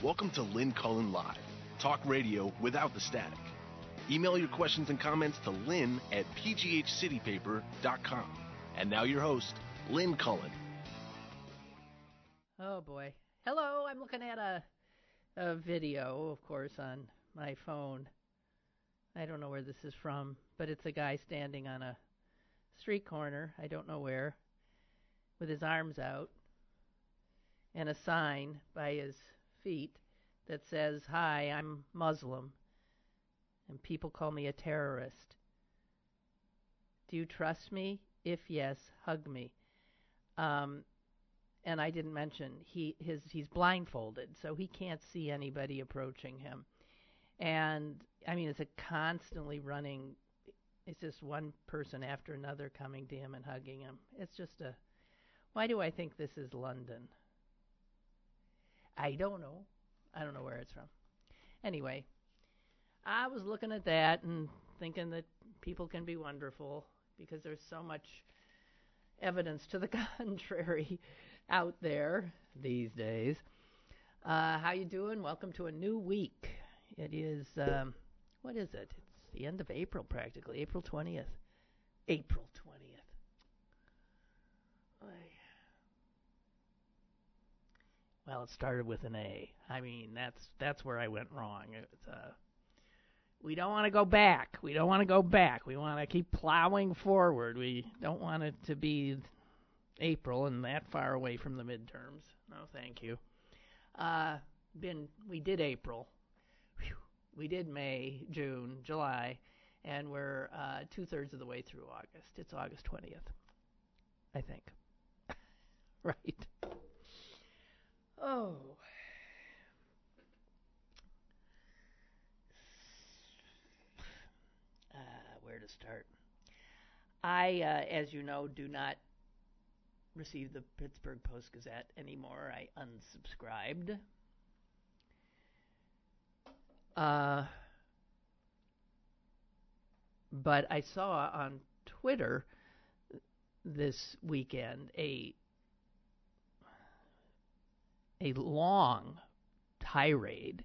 Welcome to Lynn Cullen Live, talk radio without the static. Email your questions and comments to lynn at pghcitypaper.com. And now your host, Lynn Cullen. Oh boy. Hello, I'm looking at a a video, of course, on my phone. I don't know where this is from, but it's a guy standing on a street corner, I don't know where, with his arms out and a sign by his feet that says, "Hi, I'm Muslim." And people call me a terrorist. Do you trust me? If yes, hug me. Um, and I didn't mention he his he's blindfolded, so he can't see anybody approaching him. And I mean, it's a constantly running. It's just one person after another coming to him and hugging him. It's just a. Why do I think this is London? I don't know. I don't know where it's from. Anyway, I was looking at that and thinking that people can be wonderful because there's so much evidence to the contrary out there these days. Uh, how you doing? Welcome to a new week. It is um, what is it? It's the end of April practically. April 20th. April 20th. Well, it started with an A. I mean, that's that's where I went wrong. Uh we don't want to go back. We don't want to go back. We want to keep plowing forward. We don't want it to be April and that far away from the midterms. No, thank you. Uh, been we did April, Whew. we did May, June, July, and we're uh, two thirds of the way through August. It's August twentieth, I think. right. Oh. Uh, where to start? I, uh, as you know, do not receive the Pittsburgh Post Gazette anymore. I unsubscribed. Uh, but I saw on Twitter this weekend a a long tirade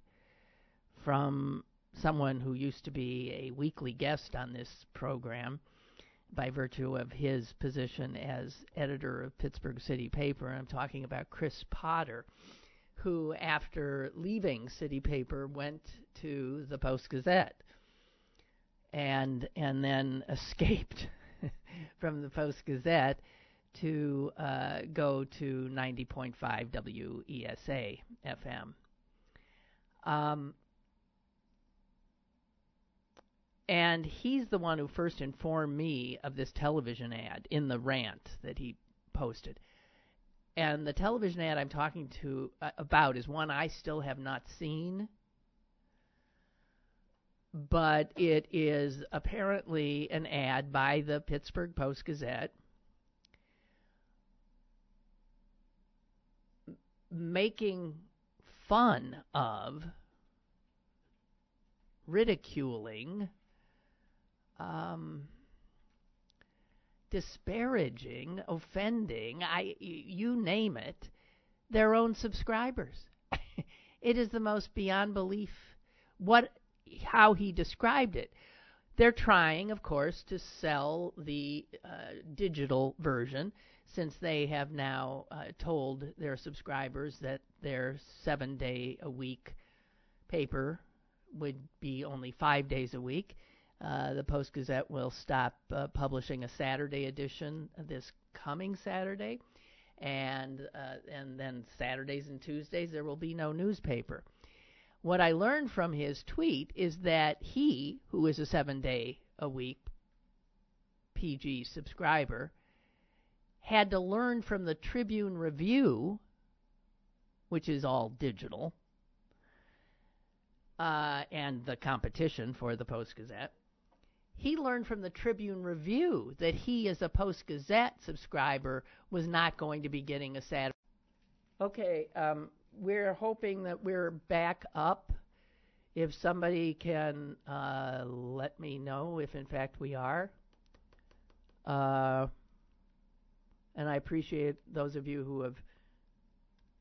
from someone who used to be a weekly guest on this program by virtue of his position as editor of Pittsburgh City Paper. I'm talking about Chris Potter, who, after leaving City Paper, went to the Post Gazette and and then escaped from the Post Gazette to uh, go to 90.5 WESA FM. Um, and he's the one who first informed me of this television ad in the rant that he posted. And the television ad I'm talking to uh, about is one I still have not seen, but it is apparently an ad by the Pittsburgh Post Gazette making fun of, ridiculing, um, disparaging, offending, I you name it, their own subscribers. it is the most beyond belief what how he described it. They're trying, of course, to sell the uh, digital version since they have now uh, told their subscribers that their seven day a week paper would be only five days a week. Uh, the Post Gazette will stop uh, publishing a Saturday edition this coming Saturday, and uh, and then Saturdays and Tuesdays there will be no newspaper. What I learned from his tweet is that he, who is a seven day a week PG subscriber, had to learn from the Tribune Review, which is all digital, uh, and the competition for the Post Gazette. He learned from the Tribune Review that he, as a Post Gazette subscriber, was not going to be getting a Saturday. Okay, um, we're hoping that we're back up. If somebody can uh, let me know if, in fact, we are. Uh, and I appreciate those of you who have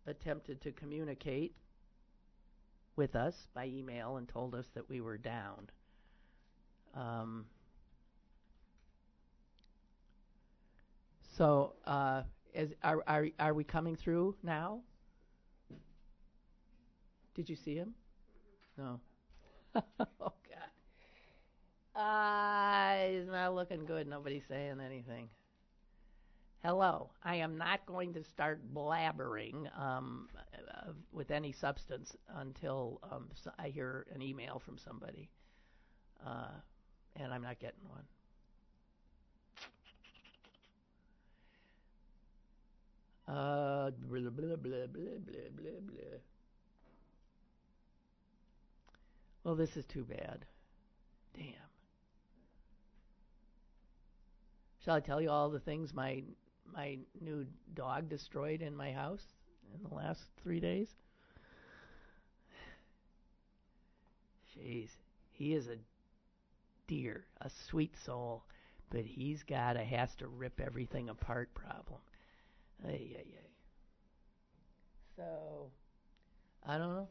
attempted to communicate. with us by email and told us that we were down. Um, so, uh, is, are, are, are we coming through now? Did you see him? No. oh, God. Uh, he's not looking good. Nobody's saying anything. Hello. I am not going to start blabbering um, uh, with any substance until um, I hear an email from somebody. Uh, and I'm not getting one. Uh, blah, blah, blah, blah, blah, blah, blah. Well, this is too bad. Damn. Shall I tell you all the things my my new dog destroyed in my house in the last three days? Jeez, he is a dear, a sweet soul, but he's got a has to rip everything apart problem. Ay, ay, ay. So, I don't know.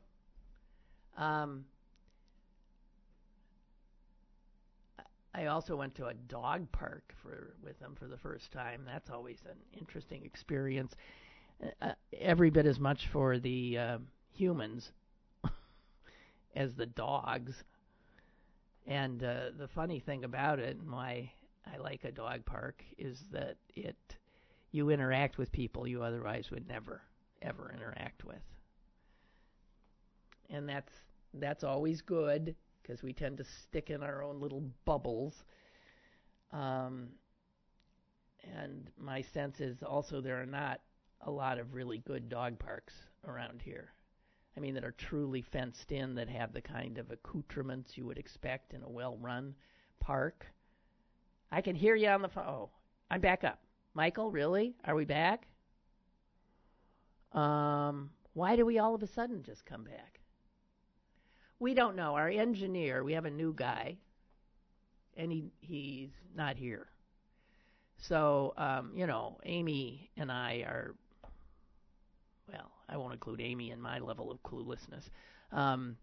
Um, I also went to a dog park for with them for the first time. That's always an interesting experience. Uh, every bit as much for the uh, humans as the dogs. And uh, the funny thing about it, and why I like a dog park, is that it you interact with people you otherwise would never ever interact with. And that's that's always good because we tend to stick in our own little bubbles. Um, and my sense is also there are not a lot of really good dog parks around here. I mean, that are truly fenced in, that have the kind of accoutrements you would expect in a well run park. I can hear you on the phone. Oh, I'm back up. Michael, really? Are we back? Um, why do we all of a sudden just come back? We don't know. Our engineer, we have a new guy, and he he's not here. So, um, you know, Amy and I are, well, I won't include Amy in my level of cluelessness. Um,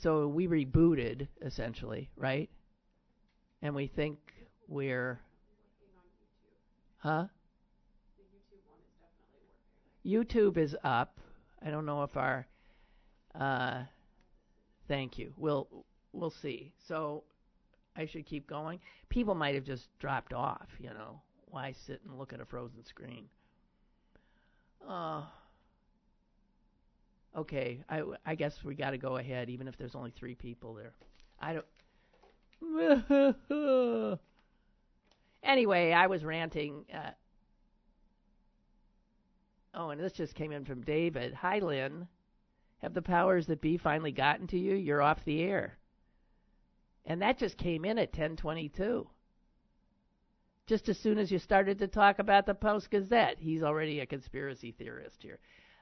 so we rebooted, essentially, right? And we think we're. Huh? YouTube is up. I don't know if our uh, Thank you. We'll we'll see. So I should keep going. People might have just dropped off. You know, why sit and look at a frozen screen? Uh, okay. I I guess we got to go ahead, even if there's only three people there. I don't. anyway, I was ranting. Uh, oh, and this just came in from David. Hi, Lynn. Have the powers that be finally gotten to you? You're off the air. And that just came in at 1022. Just as soon as you started to talk about the Post Gazette, he's already a conspiracy theorist here.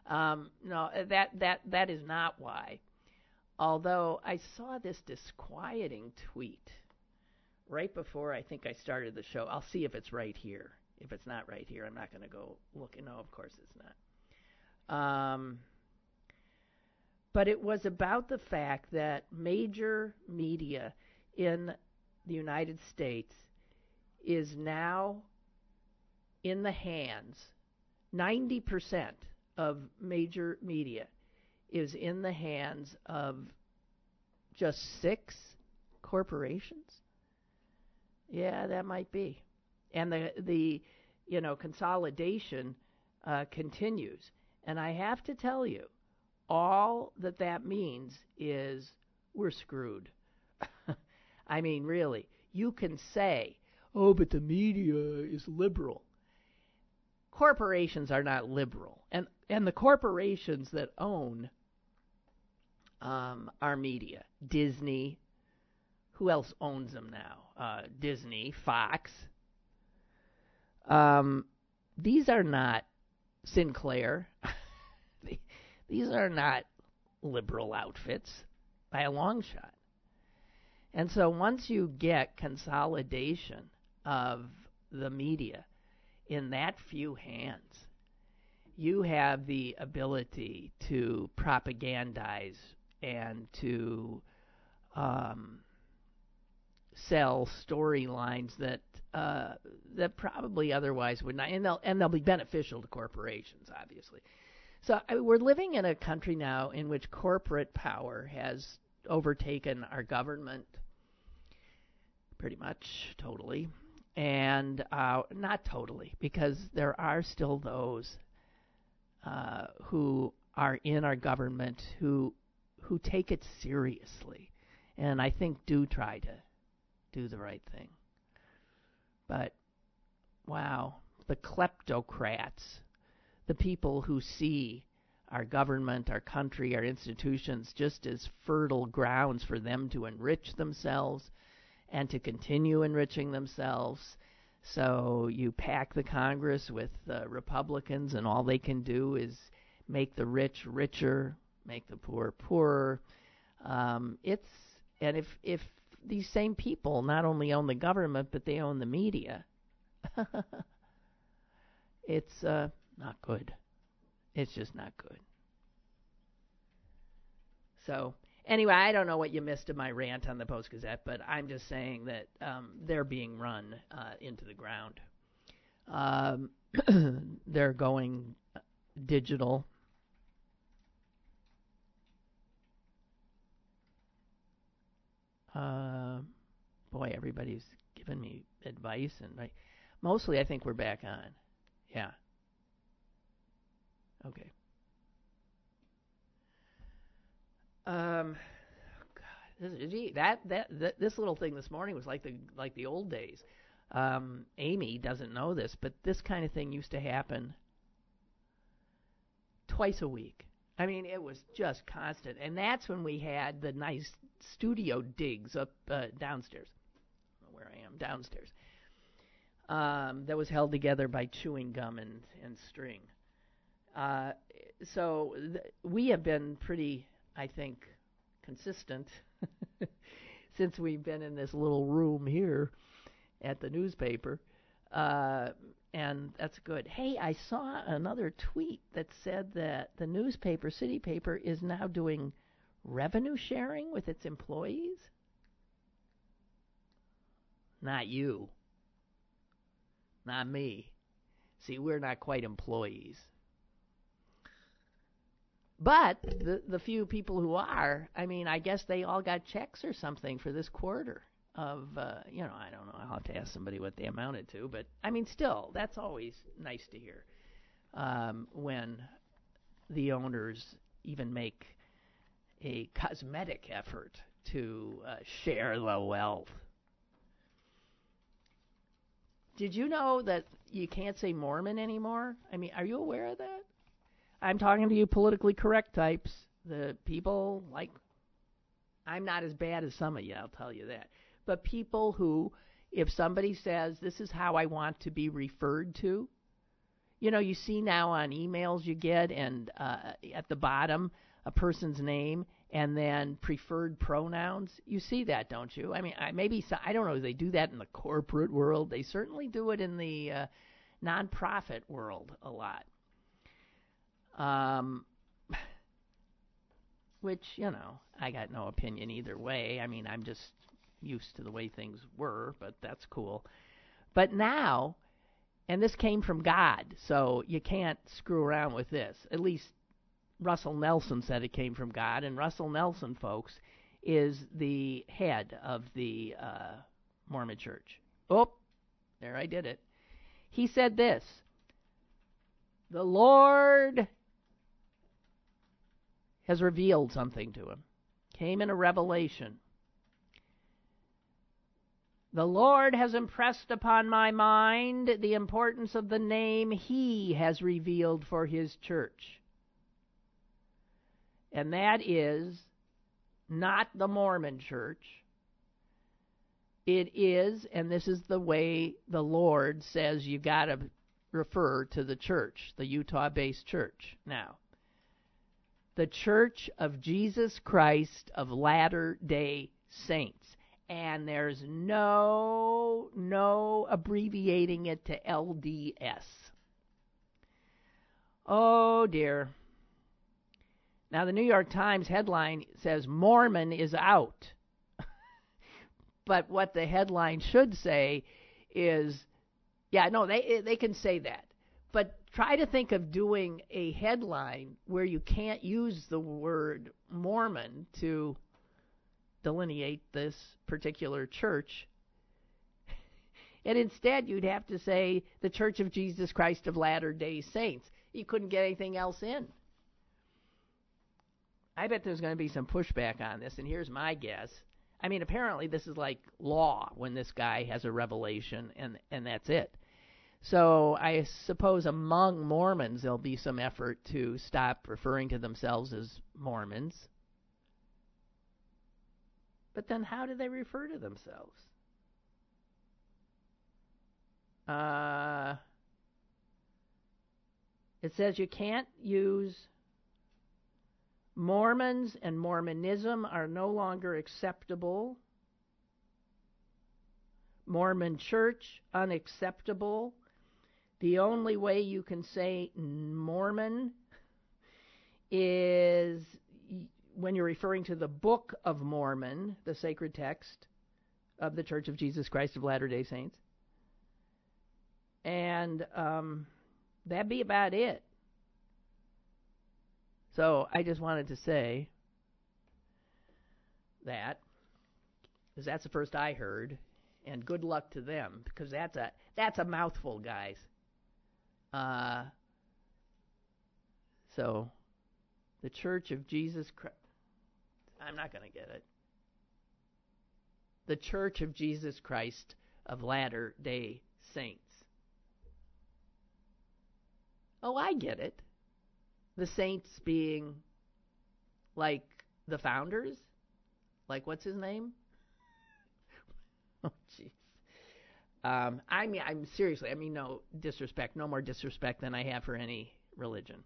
Um, no, that that that is not why. Although I saw this disquieting tweet right before I think I started the show. I'll see if it's right here. If it's not right here, I'm not going to go look. No, of course it's not. Um, but it was about the fact that major media in the United States is now in the hands, 90% of major media is in the hands of just six corporations. Yeah, that might be. And the the you know consolidation uh, continues. And I have to tell you, all that that means is we're screwed. I mean, really, you can say, oh, but the media is liberal. Corporations are not liberal. And, and the corporations that own um, our media, Disney, who else owns them now? Uh, Disney, Fox. Um, these are not Sinclair. These are not liberal outfits by a long shot. And so once you get consolidation of the media in that few hands, you have the ability to propagandize and to um, sell storylines that uh, that probably otherwise would not, and they'll and they'll be beneficial to corporations, obviously. So I, we're living in a country now in which corporate power has overtaken our government, pretty much totally, and uh, not totally because there are still those uh, who are in our government who who take it seriously, and I think do try to do the right thing. But wow, the kleptocrats, the people who see our government, our country, our institutions just as fertile grounds for them to enrich themselves and to continue enriching themselves. So you pack the Congress with Republicans, and all they can do is make the rich richer, make the poor poorer. Um, it's and if if these same people not only own the government but they own the media, it's uh, not good. It's just not good. So anyway, I don't know what you missed of my rant on the Post Gazette, but I'm just saying that um, they're being run uh, into the ground. Um, they're going digital. Uh, boy, everybody's giving me advice, and I, mostly I think we're back on. Yeah. Okay. Um, God, this, that, that that this little thing this morning was like the like the old days. Um, Amy doesn't know this, but this kind of thing used to happen twice a week. I mean, it was just constant, and that's when we had the nice studio digs up uh, downstairs, where I am downstairs. Um, that was held together by chewing gum and and string. Uh, so th- we have been pretty I think, consistent since we've been in this little room here at the newspaper. Uh, and that's good. Hey, I saw another tweet that said that the newspaper, City Paper, is now doing revenue sharing with its employees. Not you. Not me. See, we're not quite employees. But the the few people who are, I mean, I guess they all got checks or something for this quarter of uh, you know, I don't know. I'll have to ask somebody what they amounted to, but I mean, still, that's always nice to hear um, when the owners even make a cosmetic effort to uh, share the wealth. Did you know that you can't say Mormon anymore? I mean, are you aware of that? I'm talking to you politically correct types. The people like I'm not as bad as some of you, I'll tell you that. But people who if somebody says this is how I want to be referred to, you know, you see now on emails you get and uh, at the bottom a person's name and then preferred pronouns. You see that, don't you? I mean, I, maybe so, I don't know. They do that in the corporate world. They certainly do it in the uh, nonprofit world a lot. Um, which, you know, I got no opinion either way. I mean, I'm just used to the way things were, but that's cool. But now, and this came from God, so you can't screw around with this. At least Russell Nelson said it came from God, and Russell Nelson, folks, is the head of the uh, Mormon Church. Oh, there I did it. He said this The Lord has revealed something to him, came in a revelation. The Lord has impressed upon my mind the importance of the name He has revealed for His church. And that is not the Mormon church. It is, and this is the way the Lord says you got to refer to the church, the Utah based church. Now, the Church of Jesus Christ of Latter day Saints. And there's no, no abbreviating it to LDS. Oh dear. Now the New York Times headline says Mormon is out. but what the headline should say is yeah, no, they they can say that. But try to think of doing a headline where you can't use the word Mormon to delineate this particular church. and instead, you'd have to say the Church of Jesus Christ of Latter day Saints. You couldn't get anything else in. I bet there's going to be some pushback on this, and here's my guess. I mean, apparently this is like law when this guy has a revelation, and and that's it. So I suppose among Mormons there'll be some effort to stop referring to themselves as Mormons. But then how do they refer to themselves? Uh, it says you can't use Mormons and Mormonism are no longer acceptable. Mormon Church, unacceptable. The only way you can say Mormon is when you're referring to the Book of Mormon, the sacred text of the Church of Jesus Christ of Latter day Saints. And um, that'd be about it. So I just wanted to say that, because that's the first I heard, and good luck to them, because that's a that's a mouthful, guys. Uh, so, the Church of Jesus Christ. I'm not going to get it. The Church of Jesus Christ of Latter day Saints. Oh, I get it. The saints being like the founders? Like, what's his name? oh, jeez. Um, I mean, I'm seriously. I mean, no disrespect, no more disrespect than I have for any religion.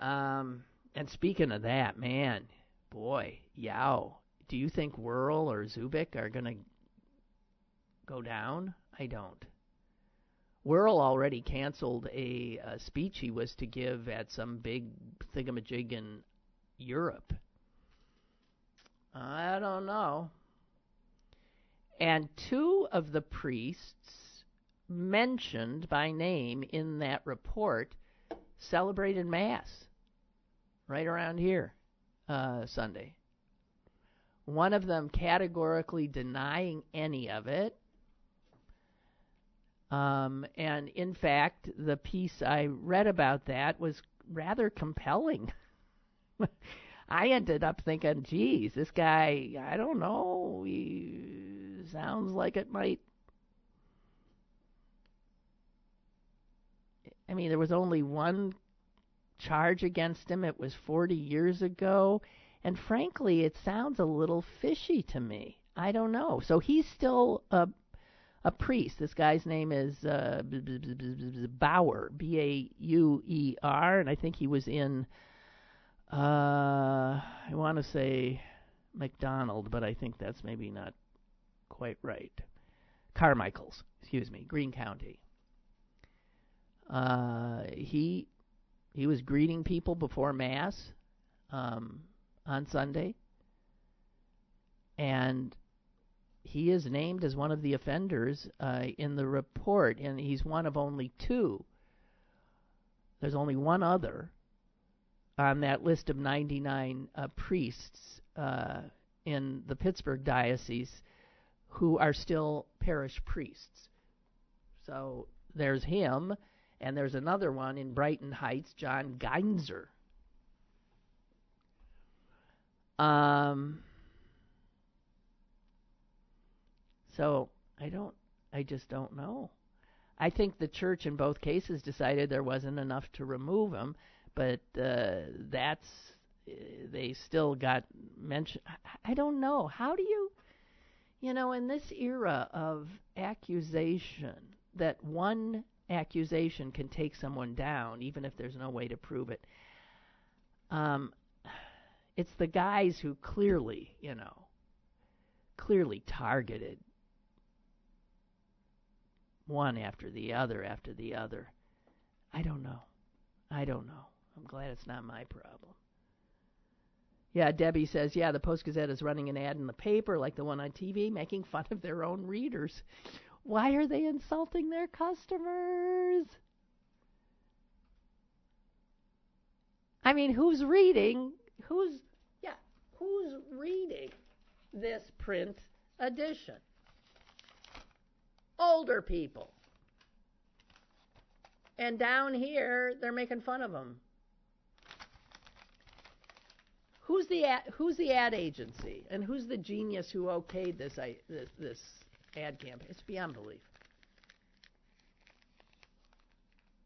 Um, and speaking of that, man, boy, yow. Do you think Wuerl or Zubik are to go down? I don't. Wuerl already canceled a, a speech he was to give at some big thingamajig in Europe. I don't know. And two of the priests mentioned by name in that report celebrated Mass right around here uh, Sunday. One of them categorically denying any of it. Um, and in fact, the piece I read about that was rather compelling. I ended up thinking, geez, this guy, I don't know, he sounds like it might. I mean, there was only one charge against him. It was 40 years ago. And frankly, it sounds a little fishy to me. I don't know. So he's still a a priest. This guy's name is uh, Bauer, B A U E R, and I think he was in uh, I want to say McDonald, but I think that's maybe not quite right. Carmichaels, excuse me, Greene County. Uh, he he was greeting people before mass um, on Sunday, and he is named as one of the offenders uh, in the report, and he's one of only two. There's only one other on that list of 99 uh, priests uh, in the Pittsburgh diocese who are still parish priests. So there's him, and there's another one in Brighton Heights, John Geinzer. Um, so I don't, I just don't know. I think the church in both cases decided there wasn't enough to remove him but uh, that's uh, they still got mentioned. I don't know. How do you, you know, in this era of accusation, that one accusation can take someone down, even if there's no way to prove it. Um, it's the guys who clearly, you know, clearly targeted one after the other after the other. I don't know. I don't know. I'm glad it's not my problem. Yeah, Debbie says, yeah, the Post Gazette is running an ad in the paper like the one on TV, making fun of their own readers. Why are they insulting their customers? I mean, who's reading? Who's, yeah, who's reading this print edition? Older people. And down here, they're making fun of them. Who's the ad, who's the ad agency and who's the genius who okayed this this, this ad campaign? It's beyond belief.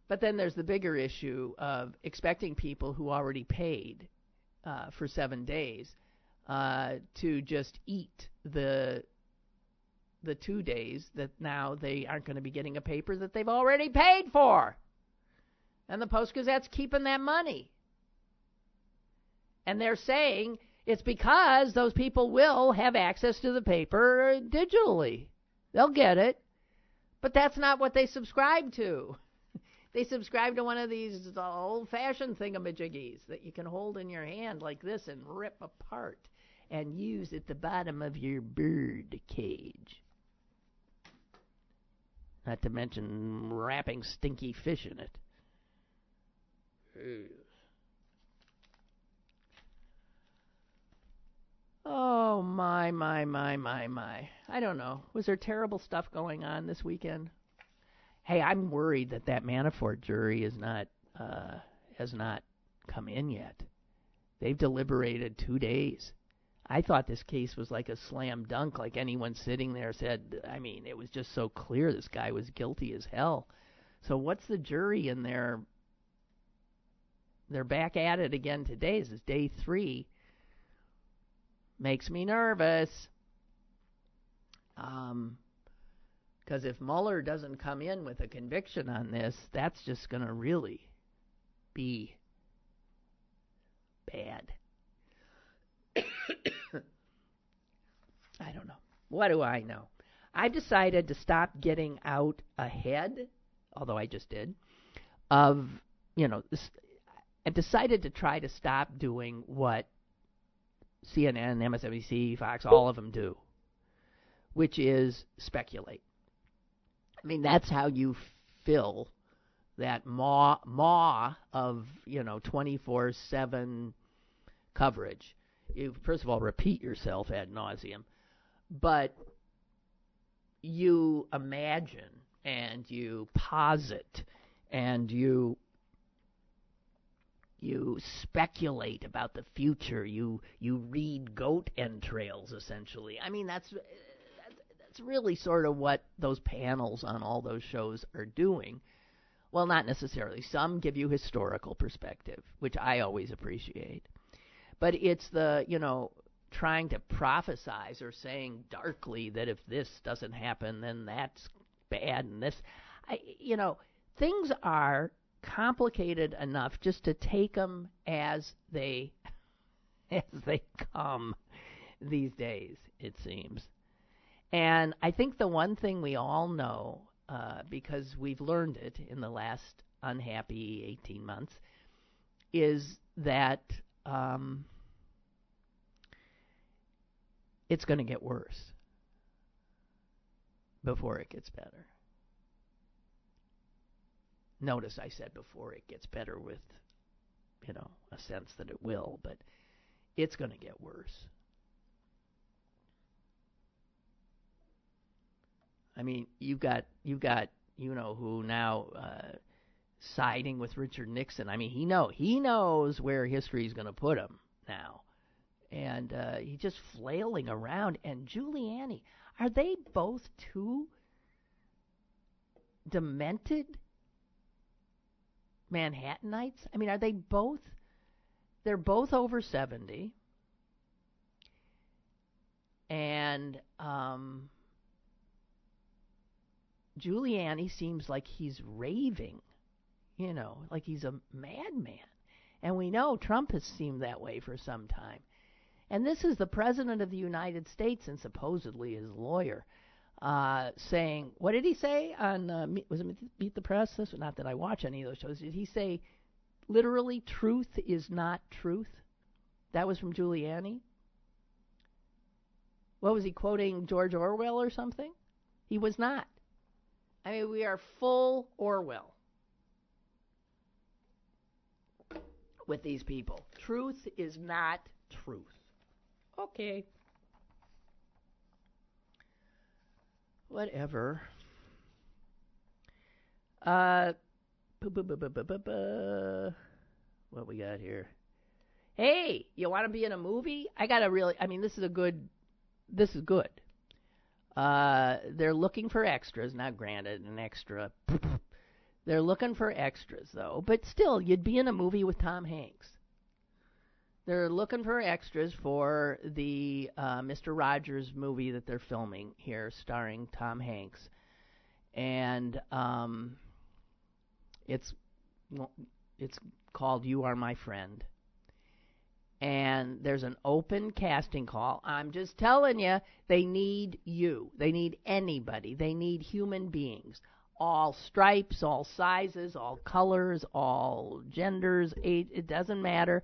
But then there's the bigger issue of expecting people who already paid uh, for seven days uh, to just eat the the two days that now they aren't going to be getting a paper that they've already paid for. And the Post Gazette's keeping that money. And they're saying it's because those people will have access to the paper digitally. They'll get it. But that's not what they subscribe to. they subscribe to one of these old fashioned thingamajiggies that you can hold in your hand like this and rip apart and use at the bottom of your bird cage. Not to mention wrapping stinky fish in it. Oh my my my my my. I don't know. Was there terrible stuff going on this weekend? Hey, I'm worried that that Manafort jury is not uh has not come in yet. They've deliberated 2 days. I thought this case was like a slam dunk like anyone sitting there said I mean, it was just so clear this guy was guilty as hell. So what's the jury in there? They're back at it again today. This is day 3 makes me nervous. Um, because if Mueller doesn't come in with a conviction on this, that's just going to really be bad. I don't know. What do I know? I've decided to stop getting out ahead, although I just did, of, you know, I've decided to try to stop doing what CNN, MSNBC, Fox, all of them do, which is speculate. I mean, that's how you fill that maw maw of you know 24/7 coverage. You first of all repeat yourself ad nauseum, but you imagine and you posit and you you speculate about the future. You you read goat entrails essentially. I mean that's uh, that's really sort of what those panels on all those shows are doing. Well, not necessarily. Some give you historical perspective, which I always appreciate. But it's the, you know, trying to prophesize or saying darkly that if this doesn't happen, then that's bad and this I you know, things are complicated enough just to take them as they as they come these days it seems. And i think the one thing we all know uh, because we've learned it in the last unhappy 18 months is that um, it's going to get worse before it gets better Notice I said before it gets better with, you know, a sense that it will, but it's going to get worse. I mean, you've got you've got you know who now uh, siding with Richard Nixon. I mean, he know he knows where history is going to put him now, and uh, he's just flailing around. And Giuliani, are they both too demented Manhattanites? I mean, are they both? They're both over 70. And um, Giuliani seems like he's raving, you know, like he's a madman. And we know Trump has seemed that way for some time. And this is the President of the United States and supposedly his lawyer uh, saying, what did he say on, uh, was it Meet the Press? This, not that I watch any of those shows. Did he say, literally truth is not truth? That was from Giuliani. What was he quoting George Orwell or something? He was not. I mean, we are full Orwell with these people. Truth is not truth. Okay. Whatever. Uh, what we got here? Hey, you want to be in a movie? I got a really. I mean, this is a good. This is good. Uh, they're looking for extras. Now, granted, an extra. they're looking for extras, though. But still, you'd be in a movie with Tom Hanks. They're looking for extras for the uh, Mr. Rogers movie that they're filming here, starring Tom Hanks, and um, it's it's called You Are My Friend. And there's an open casting call. I'm just telling you, they need you. They need anybody. They need human beings. All stripes, all sizes, all colors, all genders, age, it doesn't matter.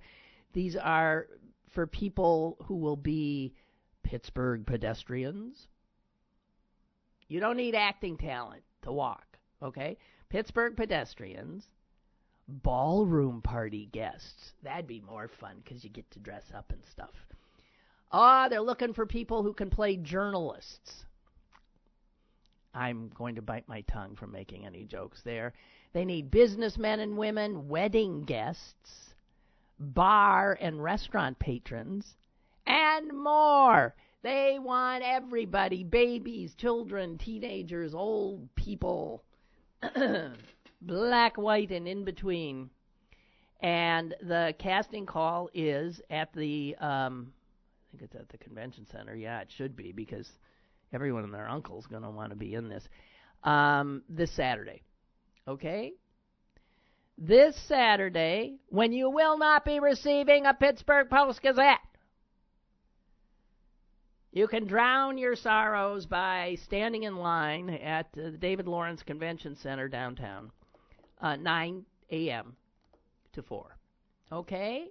These are for people who will be Pittsburgh pedestrians. You don't need acting talent to walk, okay? Pittsburgh pedestrians, ballroom party guests. That'd be more fun because you get to dress up and stuff. Ah, they're looking for people who can play journalists. I'm going to bite my tongue from making any jokes there. They need businessmen and women, wedding guests, bar and restaurant patrons, and more. They want everybody babies, children, teenagers, old people black, white, and in between. And the casting call is at the, um, I think it's at the convention center. Yeah, it should be because everyone and their uncle's going to want to be in this. Um, this Saturday. Okay? This Saturday, when you will not be receiving a Pittsburgh Post Gazette. You can drown your sorrows by standing in line at the David Lawrence Convention Center downtown, uh, 9 a.m. to 4. Okay?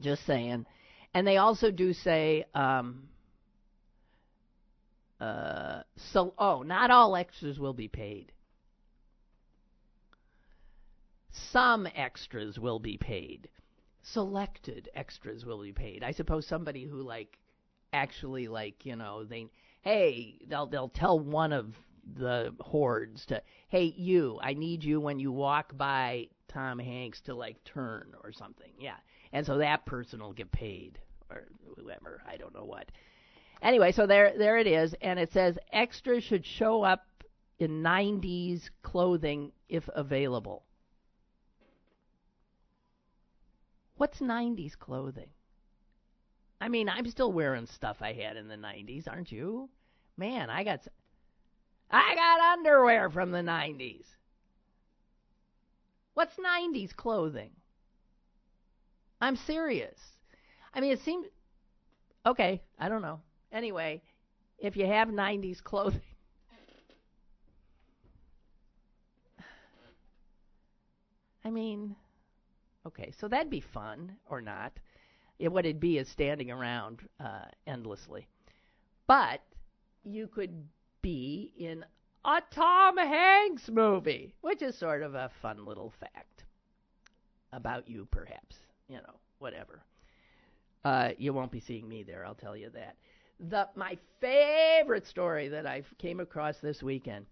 Just saying. And they also do say, um, uh, so, oh, not all extras will be paid. Some extras will be paid. Selected extras will be paid. I suppose somebody who, like, actually like you know they hey they'll they'll tell one of the hordes to hey you I need you when you walk by Tom Hanks to like turn or something. Yeah. And so that person will get paid or whoever. I don't know what. Anyway so there there it is. And it says extras should show up in 90s clothing if available what's 90s clothing I mean, I'm still wearing stuff I had in the 90s, aren't you? Man, I got I got underwear from the 90s. What's 90s clothing? I'm serious. I mean, it seems okay, I don't know. Anyway, if you have 90s clothing I mean, okay, so that'd be fun or not it, what it'd be is standing around uh, endlessly. But you could be in a Tom Hanks movie, which is sort of a fun little fact about you, perhaps. You know, whatever. Uh, you won't be seeing me there, I'll tell you that. The my favorite story that I came across this weekend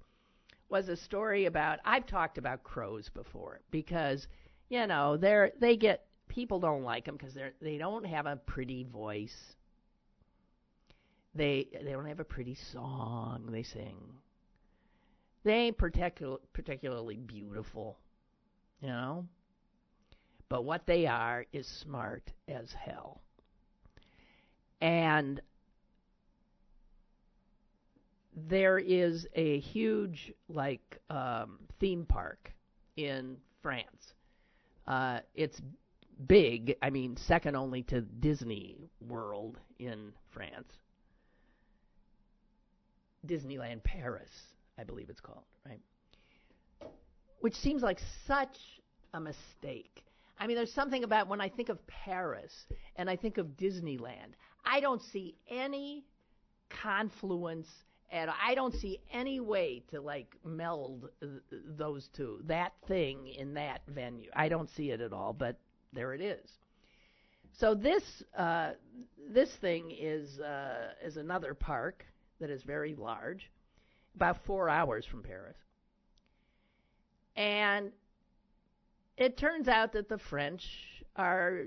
was a story about I've talked about crows before because you know they're they get people don't like them because they're they don't have a pretty voice. They they don't have a pretty song they sing. They ain't particular, particularly beautiful, you know. But what they are is smart as hell. And there is a huge like um, theme park in France. Uh, it's big. I mean, second only to Disney World in France. Disneyland Paris, I believe it's called, right? Which seems like such a mistake. I mean, there's something about when I think of Paris and I think of Disneyland, I don't see any confluence and I don't see any way to like meld those two, that thing in that venue. I don't see it at all, but there it is. So this uh, this thing is uh, is another park that is very large, about four hours from Paris, and it turns out that the French are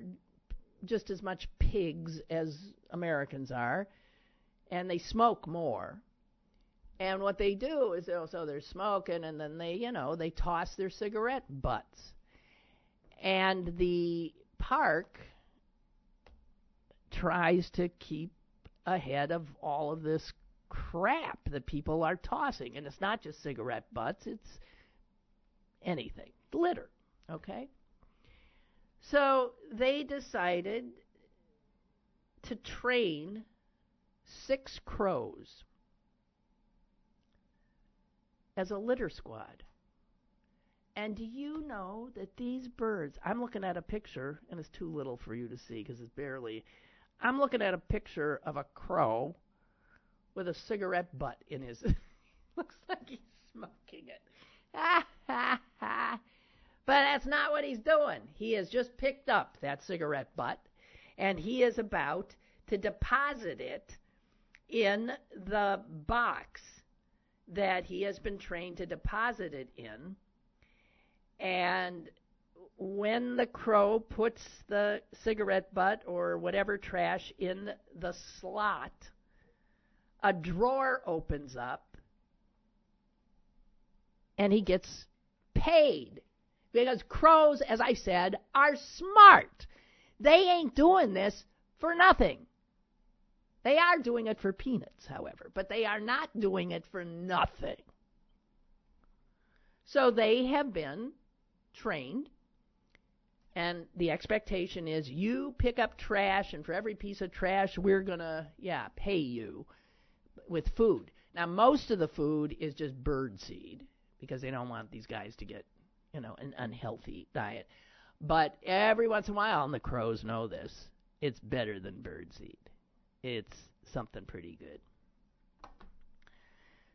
just as much pigs as Americans are, and they smoke more. And what they do is they'll, so they're smoking, and then they, you know, they toss their cigarette butts. And the park tries to keep ahead of all of this crap that people are tossing. And it's not just cigarette butts, it's anything. Litter. Okay? So they decided to train six crows as a litter squad. And do you know that these birds, I'm looking at a picture, and it's too little for you to see because it's barely. I'm looking at a picture of a crow with a cigarette butt in his. looks like he's smoking it. Ha ha ha. But that's not what he's doing. He has just picked up that cigarette butt and he is about to deposit it in the box that he has been trained to deposit it in. And when the crow puts the cigarette butt or whatever trash in the slot, a drawer opens up and he gets paid because crows, as I said, are smart. They ain't doing this for nothing. They are doing it for peanuts, however, but they are not doing it for nothing. So they have been trained, and the expectation is you pick up trash, and for every piece of trash, we're going to, yeah, pay you with food. Now, most of the food is just bird seed because they don't want these guys to get you know, an unhealthy diet. But every once in a while, and the crows know this, it's better than birdseed. It's something pretty good.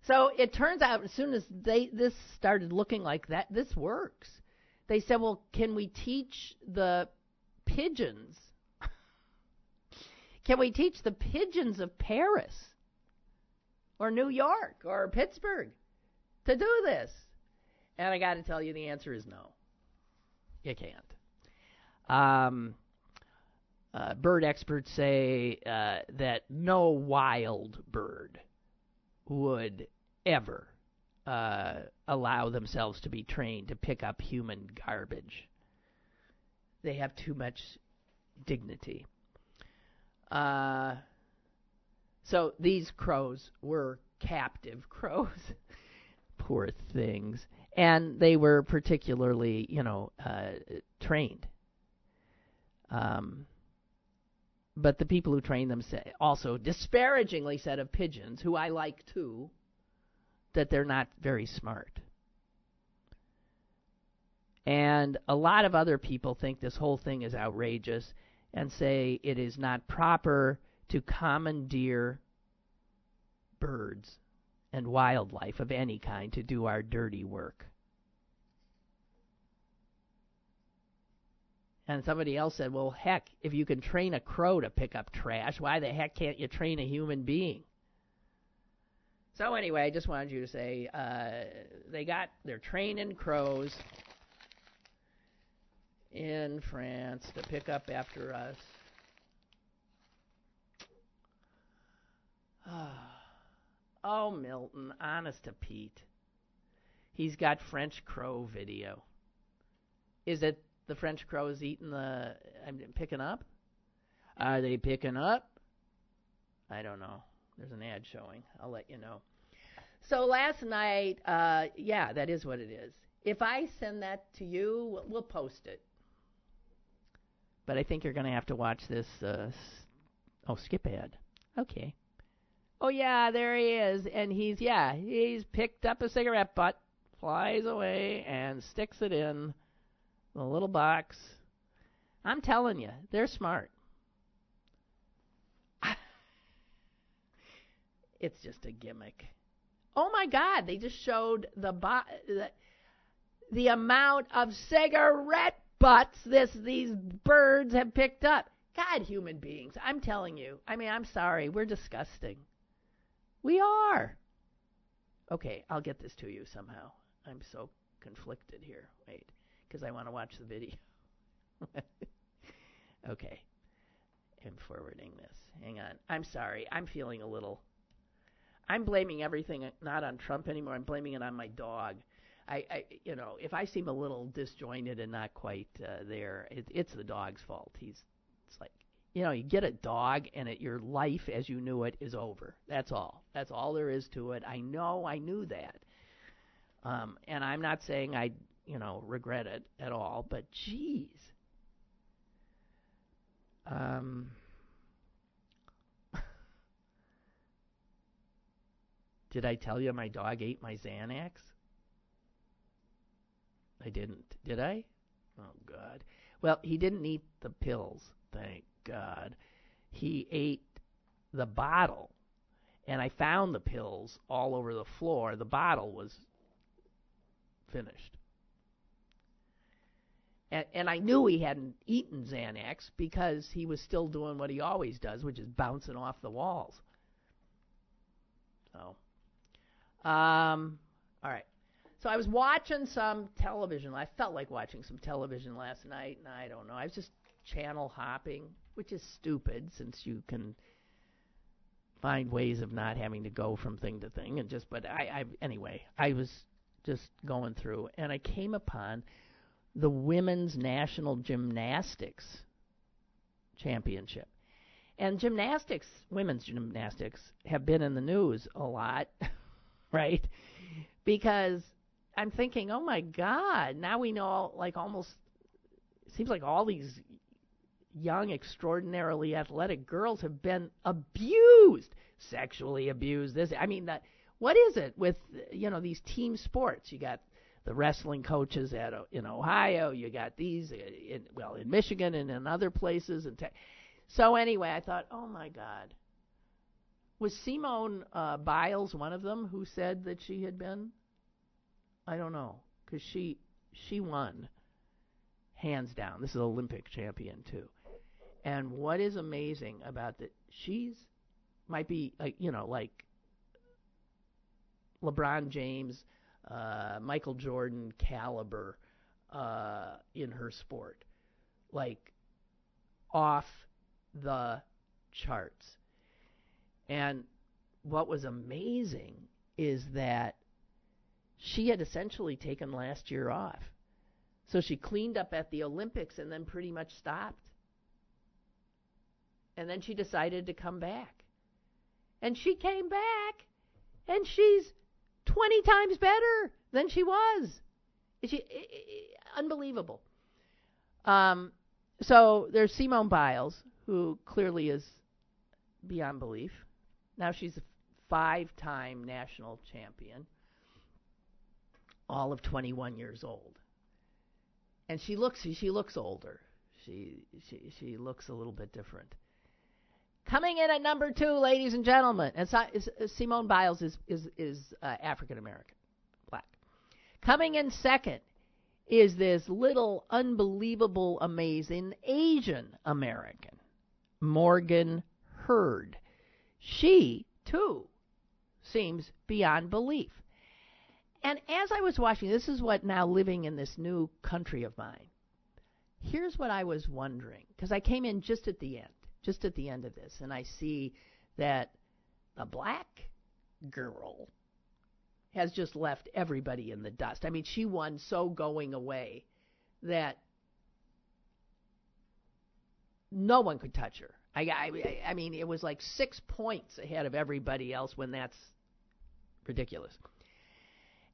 So it turns out as soon as they this started looking like that, this works. They said, "Well, can we teach the pigeons? can we teach the pigeons of Paris or New York or Pittsburgh to do this?" And I got to tell you, the answer is no. You can't. Um, uh, bird experts say uh, that no wild bird would ever uh, allow themselves to be trained to pick up human garbage. They have too much dignity. Uh, so these crows were captive crows. Poor things and they were particularly, you know, uh, trained. Um, but the people who trained them say, also disparagingly said of pigeons, who I like too, that they're not very smart. And a lot of other people think this whole thing is outrageous and say it is not proper to commandeer birds and wildlife of any kind to do our dirty work. And somebody else said, well, heck, if you can train a crow to pick up trash, why the heck can't you train a human being? So, anyway, I just wanted you to say uh, they got, they're training crows in France to pick up after us. Oh, Milton, honest to Pete. He's got French crow video. Is it the French crows eating the. I'm picking up? Are they picking up? I don't know. There's an ad showing. I'll let you know. So last night, uh, yeah, that is what it is. If I send that to you, we'll post it. But I think you're going to have to watch this. Uh, oh, skip ad. Okay. Oh yeah, there he is, and he's yeah, he's picked up a cigarette butt, flies away, and sticks it in The little box. I'm telling you, they're smart. it's just a gimmick. Oh my God! They just showed the bo- the, the amount of cigarette butts this these birds have picked up. God, human beings! I'm telling you. I mean, I'm sorry. We're disgusting. We are. Okay, I'll get this to you somehow. I'm so conflicted here. Wait, because I want to watch the video. okay. I'm forwarding this. Hang on. I'm sorry. I'm feeling a little. I'm blaming everything not on Trump anymore. I'm blaming it on my dog. I, I you know, if I seem a little disjointed and not quite uh, there, it, it's the dog's fault. He's, it's like, you know, you get a dog and it, your life as you knew it is over. That's all. That's all there is to it. I know. I knew that. Um, and I'm not saying I, you know, regret it at all. But geez. Um. Did I tell you my dog ate my Xanax? I didn't. Did I? Oh, God. Well, he didn't eat the pills, thank God. He ate the bottle. And I found the pills all over the floor. The bottle was finished. And, and I knew he hadn't eaten Xanax because he was still doing what he always does, which is bouncing off the walls. So, um, all right. So I was watching some television. I felt like watching some television last night, and I don't know. I was just channel hopping, which is stupid since you can find ways of not having to go from thing to thing and just but I, I anyway, I was just going through and I came upon the women's national gymnastics championship. And gymnastics, women's gymnastics have been in the news a lot, right? Because I'm thinking, "Oh my god, now we know like almost seems like all these young, extraordinarily athletic girls have been abused, sexually abused. This, I mean, that what is it with you know these team sports? You got the wrestling coaches at in Ohio. You got these in well in Michigan and in other places. And te- so anyway, I thought, oh my God, was Simone uh, Biles one of them who said that she had been? I don't know because she she won hands down. This is Olympic champion too. And what is amazing about that, she's might be like you know like LeBron James, uh, Michael Jordan caliber uh, in her sport, like off the charts. And what was amazing is that she had essentially taken last year off. So she cleaned up at the Olympics and then pretty much stopped. And then she decided to come back. And she came back and she's 20 times better than she was. She, unbelievable. Um, so there's Simone Biles, who clearly is beyond belief. Now she's a five time national champion, all of 21 years old. And she looks she looks older. She she she looks a little bit different. Coming in at number two, ladies and gentlemen, and Simone Biles is is is uh, African American, black. Coming in second is this little unbelievable, amazing Asian American, Morgan Hurd. She too seems beyond belief. And as I was watching, this is what now living in this new country of mine. Here's what I was wondering because I came in just at the end just at the end of this, and I see that a black girl has just left everybody in the dust. I mean, she won so going away that no one could touch her. I, I, I mean, it was like six points ahead of everybody else when that's ridiculous.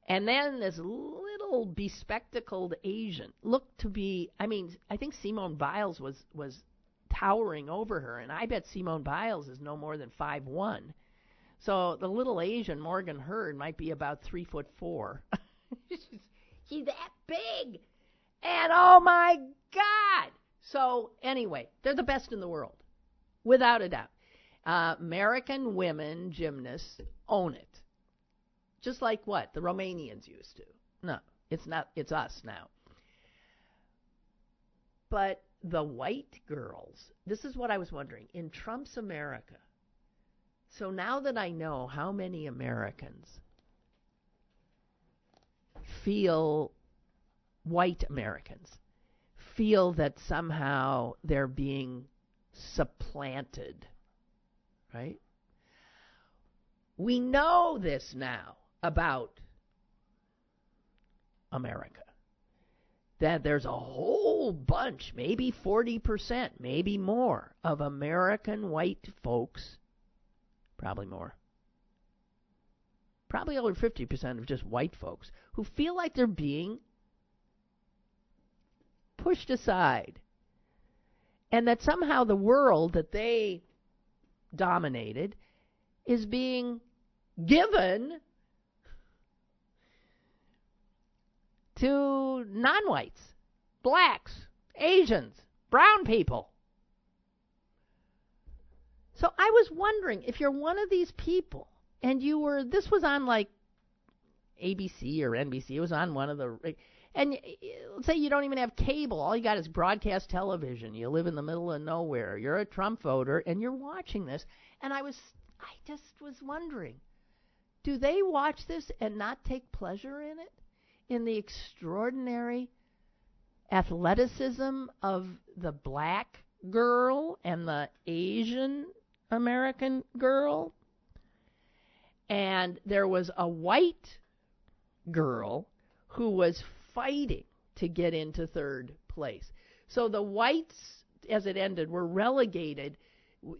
And then this little bespectacled Asian looked to be, I mean, I think Simone Biles was, was towering over her, and I bet Simone Biles is no more than five one. So the little Asian Morgan Hurd might be about three foot four. she's, that big, And oh my God! So, anyway, they're the best in the world, without a doubt. Uh, American women gymnasts own it. Just like what? The Romanians used to. No, it's not, it's us now. But the white girls, this is what I was wondering. In Trump's America, so now that I know how many Americans feel, white Americans, feel that somehow they're being supplanted, right? We know this now about America that there's a whole bunch, maybe 40%, maybe more, of American white folks, probably more, probably over 50% of just white folks, who feel like they're being pushed aside. And that somehow the world that they dominated is being given to non whites, blacks, Asians, brown people. So I was wondering if you're one of these people and you were, this was on like ABC or NBC, it was on one of the, and let's say you don't even have cable, all you got is broadcast television. You live in the middle of nowhere. You're a Trump voter and you're watching this. And I was, I just was wondering, do they watch this and not take pleasure in it? In the extraordinary athleticism of the black girl and the Asian American girl. And there was a white girl who was fighting to get into third place. So the whites, as it ended, were relegated.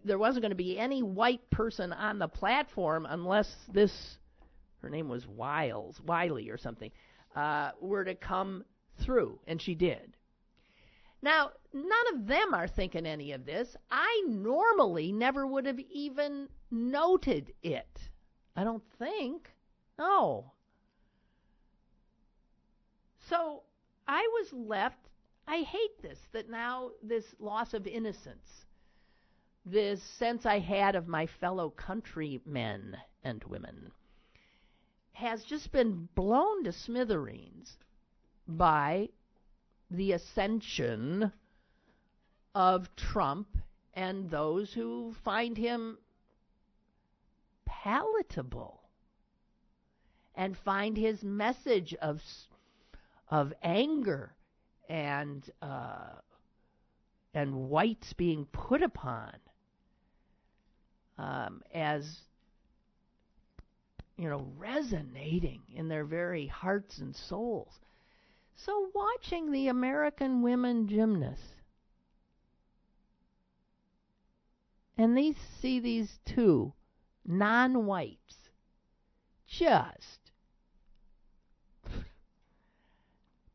There wasn't going to be any white person on the platform unless this, her name was Wiles, Wiley or something uh, were to come through, and she did. Now, none of them are thinking any of this. I normally never would have even noted it. I don't think. No. So I was left. I hate this, that now this loss of innocence, this sense I had of my fellow countrymen and women, has just been blown to smithereens by the ascension of Trump and those who find him palatable and find his message of of anger and uh, and whites being put upon um, as you know, resonating in their very hearts and souls. So, watching the American women gymnasts, and these see these two non whites just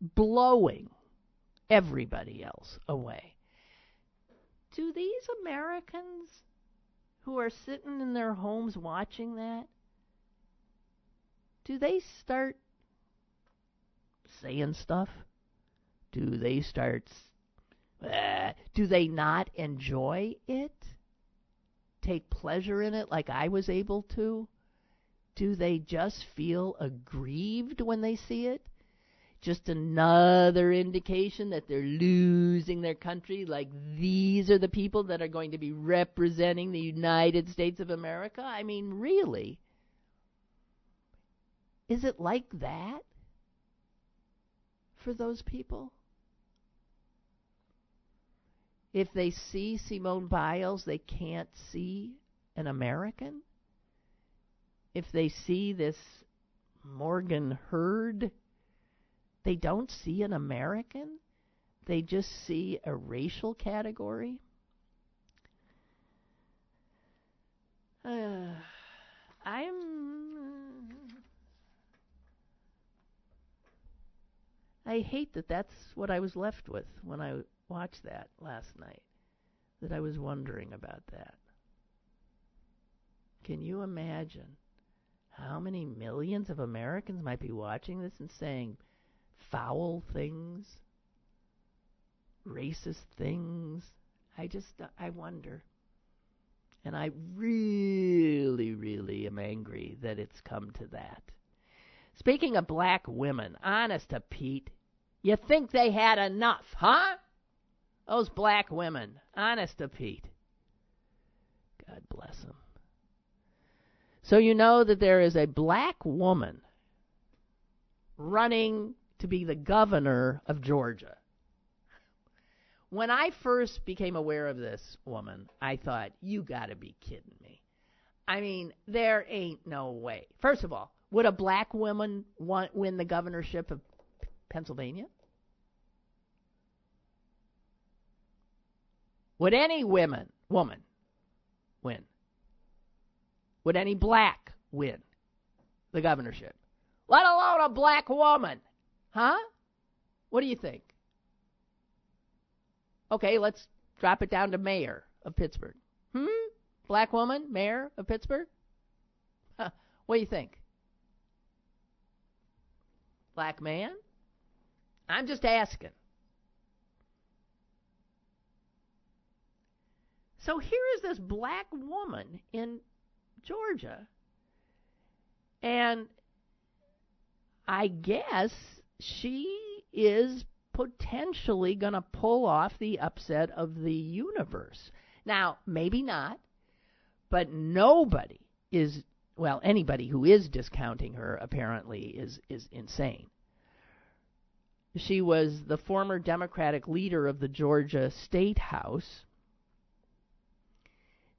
blowing everybody else away. Do these Americans who are sitting in their homes watching that do they start saying stuff? Do they start. Uh, do they not enjoy it? Take pleasure in it like I was able to? Do they just feel aggrieved when they see it? Just another indication that they're losing their country, like these are the people that are going to be representing the United States of America? I mean, really? Is it like that for those people? If they see Simone Biles, they can't see an American? If they see this Morgan Hurd, they don't see an American? They just see a racial category? Uh, I'm I hate that that's what I was left with when I watched that last night. That I was wondering about that. Can you imagine how many millions of Americans might be watching this and saying foul things racist things. I just I wonder. And I really, really am angry that it's come to that. Speaking of black women, honest to Pete, you think they had enough, huh? Those black women, honest to Pete. God bless them. So you know that there is a black woman running to be the governor of Georgia. When I first became aware of this woman, I thought, you got to be kidding me. I mean, there ain't no way. First of all, would a black woman want, win the governorship of Pennsylvania? Would any women woman win? Would any black win the governorship? Let alone a black woman. Huh? What do you think? Okay, let's drop it down to mayor of Pittsburgh. Hmm? Black woman, mayor of Pittsburgh? Huh. What do you think? Black man? I'm just asking. So here is this black woman in Georgia. And I guess she is potentially going to pull off the upset of the universe. Now, maybe not, but nobody is well, anybody who is discounting her apparently is is insane. She was the former Democratic leader of the Georgia State House.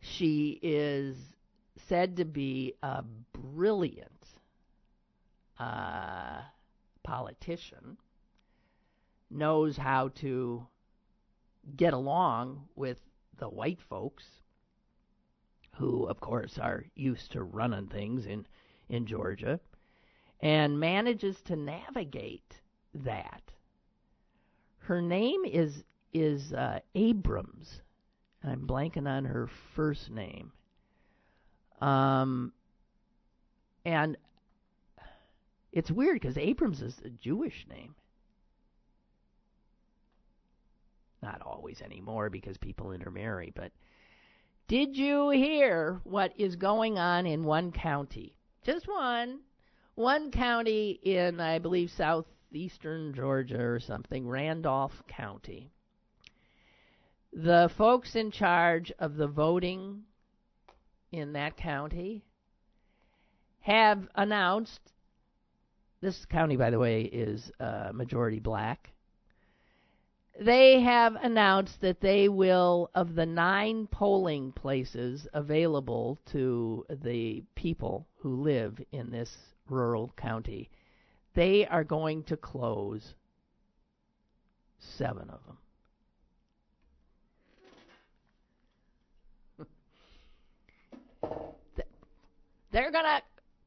She is said to be a brilliant uh, politician, knows how to get along with the white folks, who, of course, are used to running things in, in Georgia, and manages to navigate that. Her name is is uh, Abrams. I'm blanking on her first name. Um, and it's weird because Abrams is a Jewish name. Not always anymore because people intermarry, but did you hear what is going on in one county? Just one. One county in, I believe, southeastern Georgia or something, Randolph County. The folks in charge of the voting in that county have announced this county, by the way, is uh, majority black. They have announced that they will, of the nine polling places available to the people who live in this rural county, they are going to close seven of them. They're going to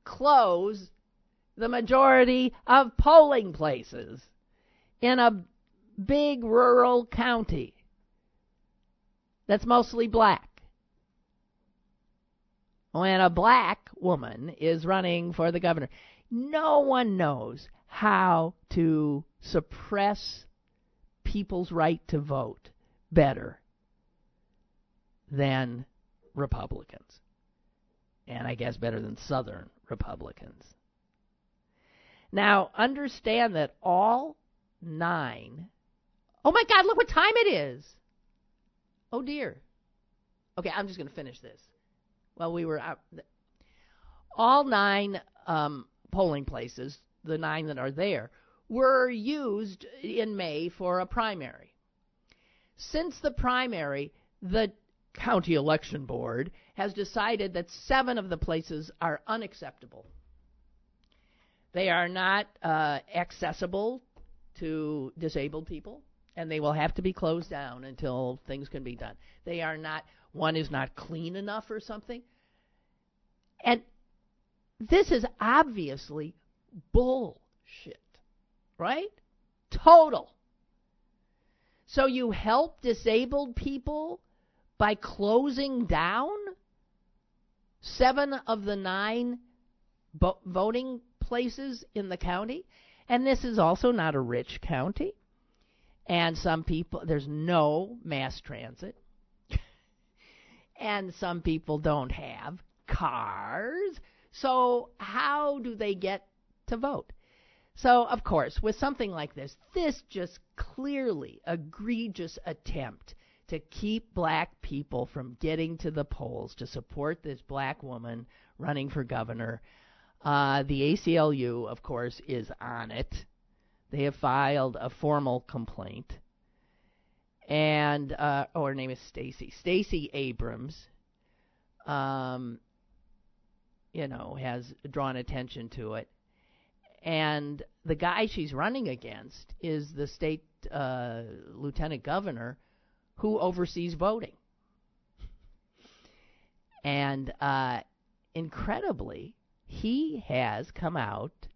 close the majority of polling places in a big rural county that's mostly black. When a black woman is running for the governor, no one knows how to suppress people's right to vote better than Republicans. And I guess better than Southern Republicans. Now, understand that all nine. Oh my God, look what time it is! Oh dear. Okay, I'm just going to finish this. Well, we were out. All nine um, polling places, the nine that are there, were used in May for a primary. Since the primary, the county election board has decided that seven of the places are unacceptable. They are not uh, accessible to disabled people, and they will have to be closed down until things can be done. They are not, one is not clean enough or something. And this is obviously bullshit, right? Total. So you help disabled people by closing down seven of the nine bo- voting places in the county. And this is also not a rich county. And some people, there's no mass transit. and some people don't have cars. So, how do they get to vote? So, of course, with something like this, this just clearly egregious attempt to keep black people from getting to the polls to support this black woman running for governor. Uh, the ACLU, of course, is on it. They have filed a formal complaint. And, uh, oh, her name is Stacey. Stacey Abrams, um, you know, has drawn attention to it. And the guy she's running against is the state uh, lieutenant governor who oversees voting. And uh, incredibly, he has come out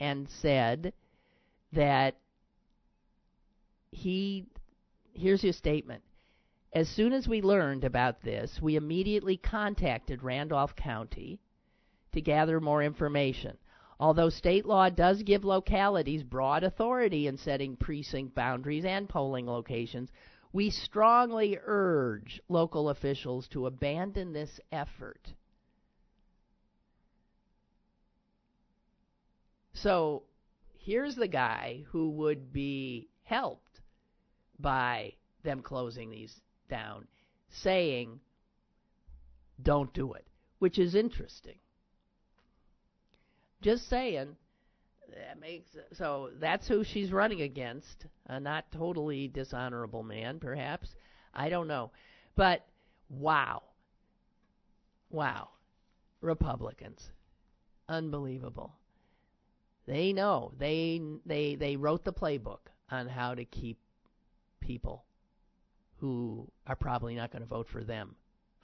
and said that he here's his statement. As soon as we learned about this, we immediately contacted Randolph County to gather more information. Although state law does give localities broad authority in setting precinct boundaries and polling locations, we strongly urge local officials to abandon this effort. So here's the guy who would be helped by them closing these down, saying, don't do it, which is interesting. Just saying. That makes so that's who she's running against. A not totally dishonorable man, perhaps. I don't know, but wow, wow, Republicans, unbelievable. They know they they they wrote the playbook on how to keep people who are probably not going to vote for them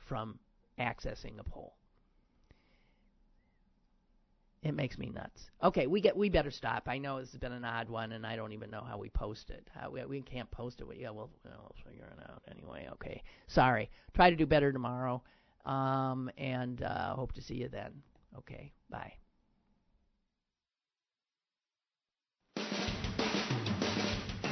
from accessing a poll. It makes me nuts. Okay, we get we better stop. I know this has been an odd one, and I don't even know how we post it. How we, we can't post it. Yeah, we'll, we'll figure it out anyway. Okay, sorry. Try to do better tomorrow, um, and uh, hope to see you then. Okay, bye.